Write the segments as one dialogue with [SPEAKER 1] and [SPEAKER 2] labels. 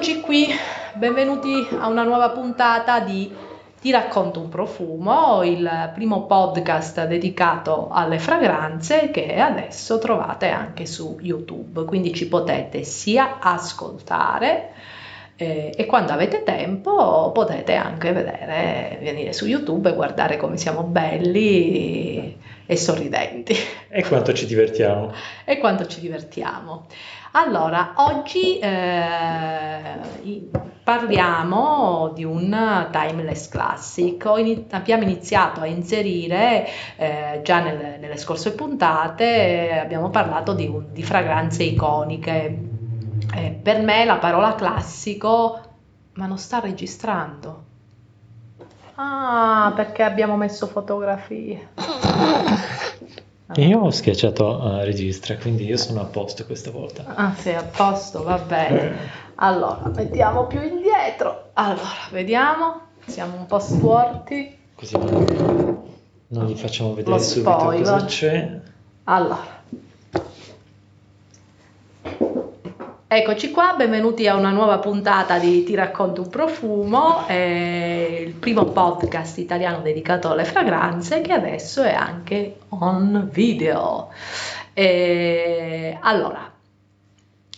[SPEAKER 1] Eccoci qui, benvenuti a una nuova puntata di Ti racconto un profumo, il primo podcast dedicato alle fragranze che adesso trovate anche su YouTube, quindi ci potete sia ascoltare eh, e quando avete tempo potete anche vedere, venire su YouTube e guardare come siamo belli e sorridenti.
[SPEAKER 2] E quanto ci divertiamo.
[SPEAKER 1] e quanto ci divertiamo. Allora, oggi eh, parliamo di un timeless classic. abbiamo iniziato a inserire eh, già nelle, nelle, scorse puntate, abbiamo parlato di, di fragranze iconiche. Eh, per me la parola classico, ma non sta registrando. Ah, perché abbiamo messo fotografie.
[SPEAKER 2] Io ho schiacciato uh, registra, quindi io sono a posto questa volta.
[SPEAKER 1] Ah, sei a posto, va bene. Allora, mettiamo più indietro. Allora, vediamo. Siamo un po' storti.
[SPEAKER 2] Così non, non gli facciamo vedere Lo subito spoiler. cosa c'è.
[SPEAKER 1] Allora. Eccoci qua, benvenuti a una nuova puntata di Ti racconto un profumo, eh, il primo podcast italiano dedicato alle fragranze che adesso è anche on video. Eh, allora,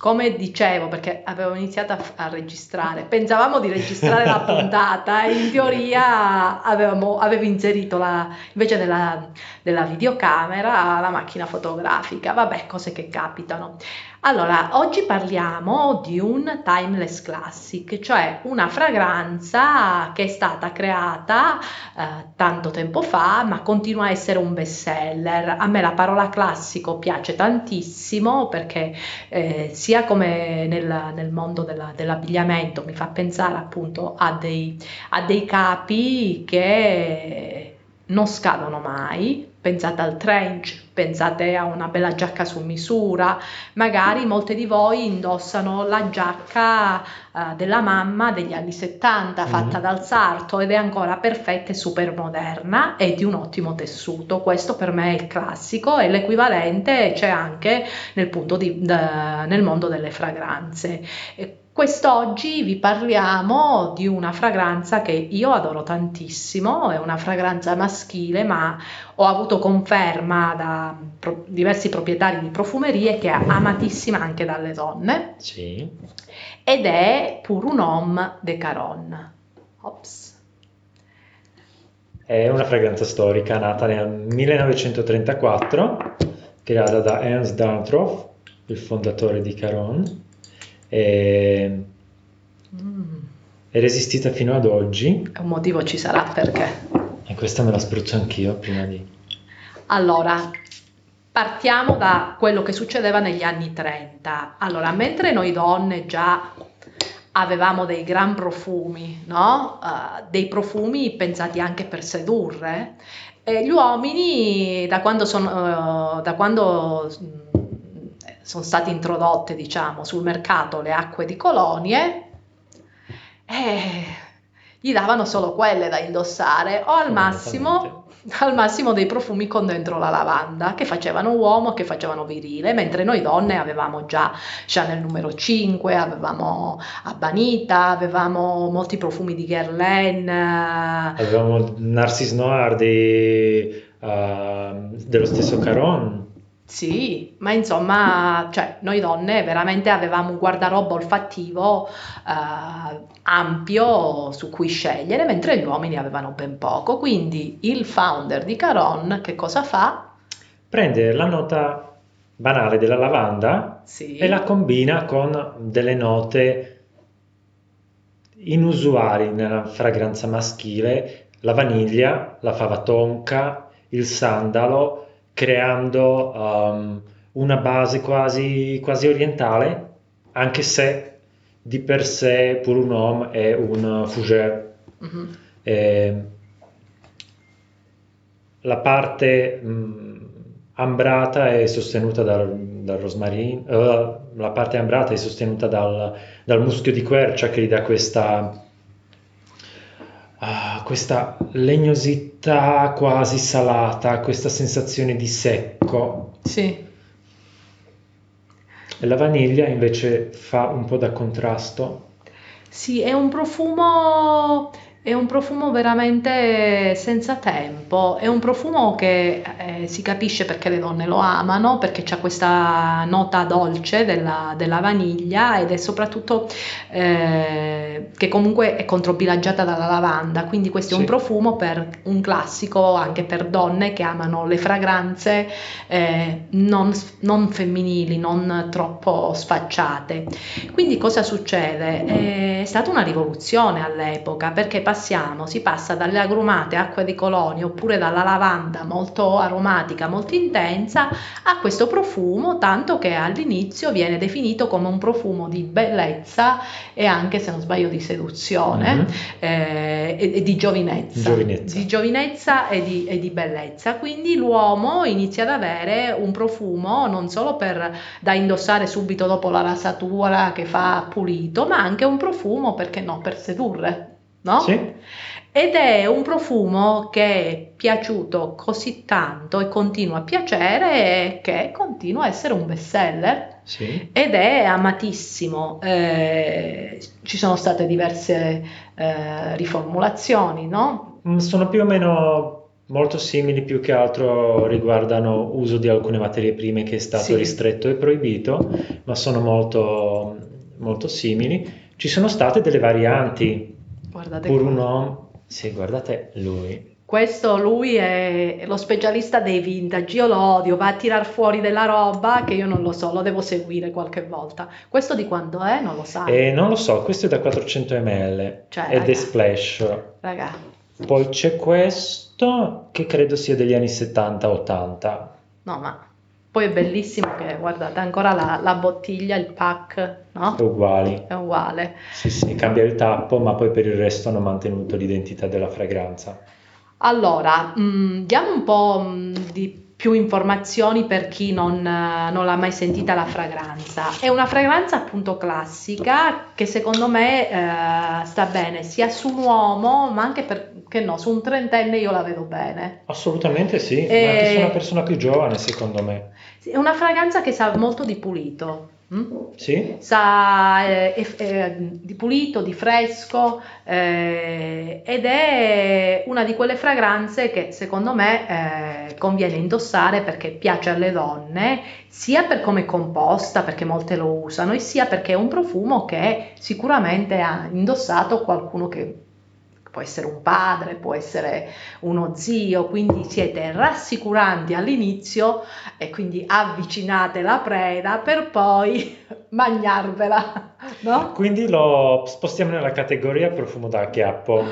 [SPEAKER 1] come dicevo, perché avevo iniziato a, a, registrare, pensavamo di registrare la puntata e in teoria avevamo, avevo inserito la, invece della, della videocamera la macchina fotografica, vabbè, cose che capitano. Allora, oggi parliamo di un timeless classic, cioè una fragranza che è stata creata eh, tanto tempo fa, ma continua a essere un best seller. A me la parola classico piace tantissimo perché eh, sia come nel, nel mondo della, dell'abbigliamento mi fa pensare appunto a dei, a dei capi che non scadono mai, pensate al trench, pensate a una bella giacca su misura, magari molte di voi indossano la giacca uh, della mamma degli anni 70 fatta mm. dal sarto ed è ancora perfetta e super moderna e di un ottimo tessuto, questo per me è il classico e l'equivalente c'è anche nel, di, de, nel mondo delle fragranze. E Quest'oggi vi parliamo di una fragranza che io adoro tantissimo, è una fragranza maschile, ma ho avuto conferma da pro- diversi proprietari di profumerie che è amatissima anche dalle donne.
[SPEAKER 2] Sì.
[SPEAKER 1] Ed è Pour un homme de Caron. Ops.
[SPEAKER 2] È una fragranza storica nata nel 1934, creata da Ernst Darntroff, il fondatore di Caron e mm. è resistita fino ad oggi.
[SPEAKER 1] Un motivo ci sarà perché.
[SPEAKER 2] E questa me la spruzzo anch'io prima di...
[SPEAKER 1] Allora, partiamo da quello che succedeva negli anni 30. Allora, mentre noi donne già avevamo dei gran profumi, no? Uh, dei profumi pensati anche per sedurre, e gli uomini da quando sono, uh, da quando sono state introdotte diciamo, sul mercato le acque di colonie e gli davano solo quelle da indossare o al massimo, al massimo dei profumi con dentro la lavanda che facevano uomo, che facevano virile, mentre noi donne avevamo già Chanel numero 5, avevamo Abanita, avevamo molti profumi di Guerlain.
[SPEAKER 2] Avevamo Narcisse Noir di, uh, dello stesso Caron
[SPEAKER 1] sì, ma insomma, cioè, noi donne veramente avevamo un guardaroba olfattivo eh, ampio su cui scegliere, mentre gli uomini avevano ben poco. Quindi il founder di Caron che cosa fa?
[SPEAKER 2] Prende la nota banale della lavanda sì. e la combina con delle note inusuali nella fragranza maschile, la vaniglia, la fava tonka, il sandalo creando um, una base quasi, quasi orientale, anche se di per sé Pour un homme è un fougère. Mm-hmm. Eh, la parte mh, mm, ambrata è sostenuta dal, dal rosmarino, uh, la parte ambrata è sostenuta dal, dal muschio di quercia che gli dà questa uh, questa legnosità quasi salata, questa sensazione di secco.
[SPEAKER 1] Sì.
[SPEAKER 2] E la vaniglia invece fa un po' da contrasto.
[SPEAKER 1] Sì, è un profumo è un profumo veramente senza tempo, è un profumo che eh, si capisce perché le donne lo amano, perché c'è questa nota dolce della, della vaniglia ed è soprattutto eh, che comunque è controbilanciata dalla lavanda, quindi questo è un profumo per un classico anche per donne che amano le fragranze eh, non, non, femminili, non troppo sfacciate. Quindi cosa succede? È stata una rivoluzione all'epoca perché passiamo, si passa dalle agrumate acque di colonia oppure dalla lavanda molto aromatica, molto intensa a questo profumo, tanto che all'inizio viene definito come un profumo di bellezza e anche se non sbaglio di seduzione mm-hmm. eh, e, e, di giovinezza,
[SPEAKER 2] giovinezza.
[SPEAKER 1] di giovinezza e di, e di, bellezza. Quindi l'uomo inizia ad avere un profumo non solo per, da indossare subito dopo la rasatura che fa pulito, ma anche un profumo, perché no, per sedurre no?
[SPEAKER 2] Sì.
[SPEAKER 1] Ed è un profumo che è piaciuto così tanto e continua a piacere che continua a essere un best seller
[SPEAKER 2] sì.
[SPEAKER 1] ed è amatissimo. Eh, ci sono state diverse eh, riformulazioni, no?
[SPEAKER 2] Mm, sono più o meno molto simili, più che altro riguardano uso di alcune materie prime che è stato sì. ristretto e proibito, ma sono molto, molto simili. Ci sono state delle varianti
[SPEAKER 1] Guardate
[SPEAKER 2] Pur un uomo, sì, guardate lui.
[SPEAKER 1] Questo lui è lo specialista dei vintage, io lo odio, va a tirar fuori della roba che io non lo so, lo devo seguire qualche volta. Questo di quando è? Non lo sai.
[SPEAKER 2] Eh, non lo so, questo è da 400 ml cioè, ed raga, è splash.
[SPEAKER 1] Raga.
[SPEAKER 2] Poi c'è questo che credo sia degli anni 70-80.
[SPEAKER 1] No, ma poi è bellissimo che, guardate, ancora la, la bottiglia, il pack, no?
[SPEAKER 2] È uguale.
[SPEAKER 1] È uguale.
[SPEAKER 2] Sì, sì, cambia il tappo, ma poi per il resto hanno mantenuto l'identità della fragranza.
[SPEAKER 1] Allora, mh, mm, diamo un po' mh, di più informazioni per chi non, non, l'ha mai sentita la fragranza. È una fragranza appunto classica che secondo me eh, sta bene sia su un uomo ma anche per che no, su un trentenne io la vedo bene.
[SPEAKER 2] Assolutamente sì, e... ma anche su una persona più giovane secondo me.
[SPEAKER 1] È una fragranza che sa molto di pulito.
[SPEAKER 2] Mm? Sì.
[SPEAKER 1] Sa eh, eh, di pulito, di fresco eh, ed è una di quelle fragranze che secondo me eh, conviene indossare perché piace alle donne, sia per come è composta, perché molte lo usano, e sia perché è un profumo che sicuramente ha indossato qualcuno che può essere un padre, può essere uno zio, quindi siete rassicuranti all'inizio e quindi avvicinate la preda per poi mangiarvela, no?
[SPEAKER 2] Quindi lo spostiamo nella categoria profumo da chiappo.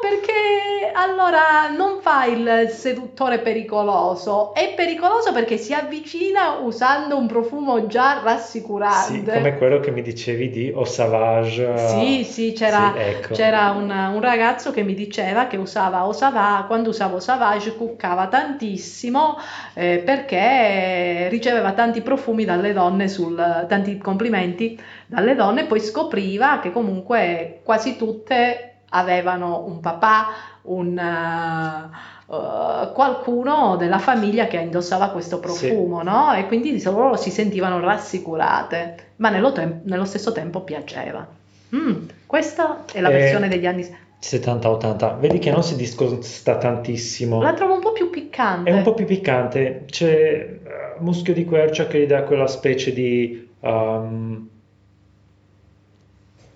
[SPEAKER 1] Perché allora non fa il seduttore pericoloso, è pericoloso perché si avvicina usando un profumo già rassicurante.
[SPEAKER 2] Sì, come quello che mi dicevi di O Savage.
[SPEAKER 1] Sì, sì, c'era, sì, ecco. c'era un, un, ragazzo che mi diceva che usava O Savage, quando usava O Savage cuccava tantissimo eh, perché riceveva tanti profumi dalle donne, sul, tanti complimenti dalle donne, poi scopriva che comunque quasi tutte avevano un papà, un, uh, qualcuno della famiglia che indossava questo profumo, sì. no? E quindi loro si sentivano rassicurate, ma nello, te- nello stesso tempo piaceva. Mm, questa è la eh, versione degli anni
[SPEAKER 2] 70-80. Vedi che non si discosta tantissimo.
[SPEAKER 1] La trovo un po' più piccante.
[SPEAKER 2] È un po' più piccante. C'è uh, muschio di quercia che gli dà quella specie di um,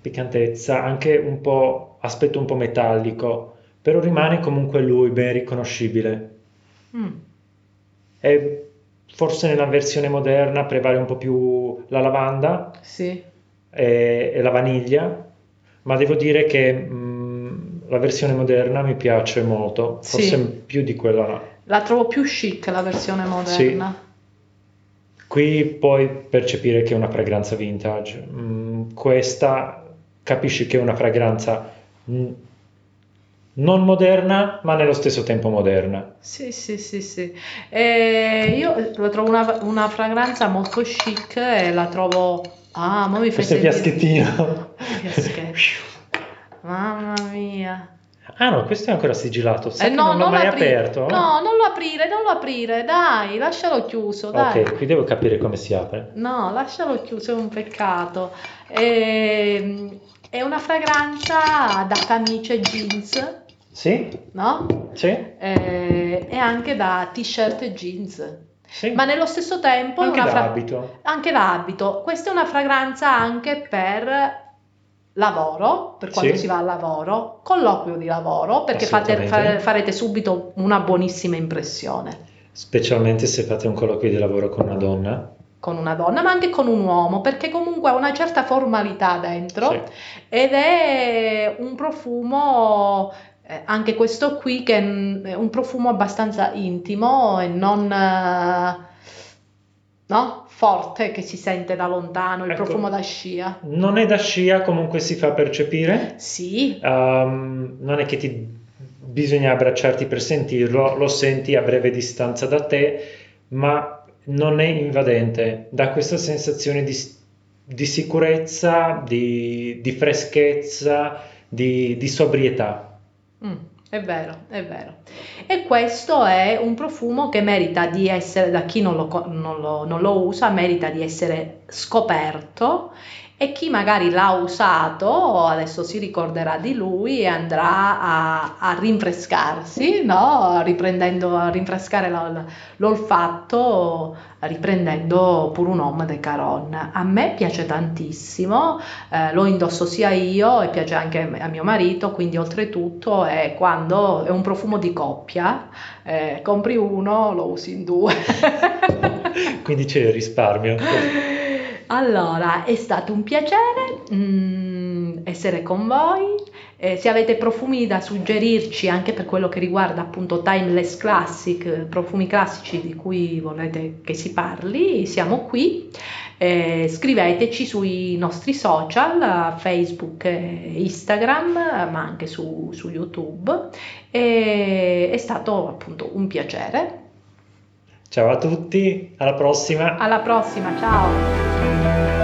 [SPEAKER 2] piccantezza, anche un po' aspetto un po' metallico, però rimane comunque lui ben riconoscibile. Mm. E forse nella versione moderna prevale un po' più la lavanda
[SPEAKER 1] sì.
[SPEAKER 2] e, e, la vaniglia, ma devo dire che mh, mm, la versione moderna mi piace molto, forse sì. più di quella.
[SPEAKER 1] La trovo più chic la versione moderna.
[SPEAKER 2] Sì. Qui puoi percepire che è una fragranza vintage. Mm, questa capisci che è una fragranza non moderna, ma nello stesso tempo moderna.
[SPEAKER 1] Sì, sì, sì, sì. E io lo trovo una, una, fragranza molto chic e la trovo... Ah, ma mi fai
[SPEAKER 2] Questo fiaschettino.
[SPEAKER 1] Fiaschetto. Mamma mia.
[SPEAKER 2] Ah no, questo è ancora sigillato, sai eh, no, non l'ho mai apri- aperto?
[SPEAKER 1] No, non lo aprire, non lo aprire, dai, lascialo chiuso, dai.
[SPEAKER 2] Ok, qui devo capire come si apre.
[SPEAKER 1] No, lascialo chiuso, è un peccato. E ehm, è una fragranza da camicie jeans,
[SPEAKER 2] Sì?
[SPEAKER 1] no?
[SPEAKER 2] Sì?
[SPEAKER 1] Eh, e anche da t-shirt e jeans.
[SPEAKER 2] Sì.
[SPEAKER 1] Ma nello stesso tempo è
[SPEAKER 2] Anche
[SPEAKER 1] una
[SPEAKER 2] da
[SPEAKER 1] fra-
[SPEAKER 2] abito.
[SPEAKER 1] anche l'abito. Questa è una fragranza anche per lavoro, per quando
[SPEAKER 2] Sì.
[SPEAKER 1] si va al lavoro, colloquio di lavoro, perché fate- fa- farete subito una buonissima impressione
[SPEAKER 2] Specialmente se fate un colloquio di lavoro con una donna.
[SPEAKER 1] Con una donna, ma anche con un uomo, perché comunque ha una certa formalità dentro
[SPEAKER 2] Sì.
[SPEAKER 1] ed è un profumo, eh, anche questo qui, che è un profumo abbastanza intimo e non eh, no? forte che si sente da lontano, il
[SPEAKER 2] Ecco.
[SPEAKER 1] profumo da scia.
[SPEAKER 2] Non è da scia, comunque si fa percepire.
[SPEAKER 1] Sì,
[SPEAKER 2] Ehm, non è che ti bisogna abbracciarti per sentirlo, lo senti a breve distanza da te, ma non è invadente, dà questa sensazione di, di sicurezza, di, di freschezza, di, di sobrietà.
[SPEAKER 1] Mm, è vero, è vero. E questo è un profumo che merita di essere, da chi non lo, non lo- non lo usa, merita di essere scoperto e chi magari l'ha usato adesso si ricorderà di lui e andrà a, a rinfrescarsi, no? Riprendendo, a rinfrescare la- l'olfatto, riprendendo pure un homme de Caron. A me piace tantissimo, eh, lo indosso sia io e piace anche a mio marito, quindi oltretutto è quando è un profumo di coppia, eh, compri uno, lo usi in due.
[SPEAKER 2] Quindi c'è il risparmio.
[SPEAKER 1] Allora, è stato un piacere mm, essere con voi. Eh, se avete profumi da suggerirci anche per quello che riguarda appunto Timeless Classic, eh, profumi classici di cui volete che si parli, siamo qui. Eh, scriveteci sui nostri social, eh, Facebook Instagram, eh, ma anche su, su YouTube. E è stato appunto un piacere.
[SPEAKER 2] Ciao a tutti, alla prossima.
[SPEAKER 1] Alla prossima, ciao!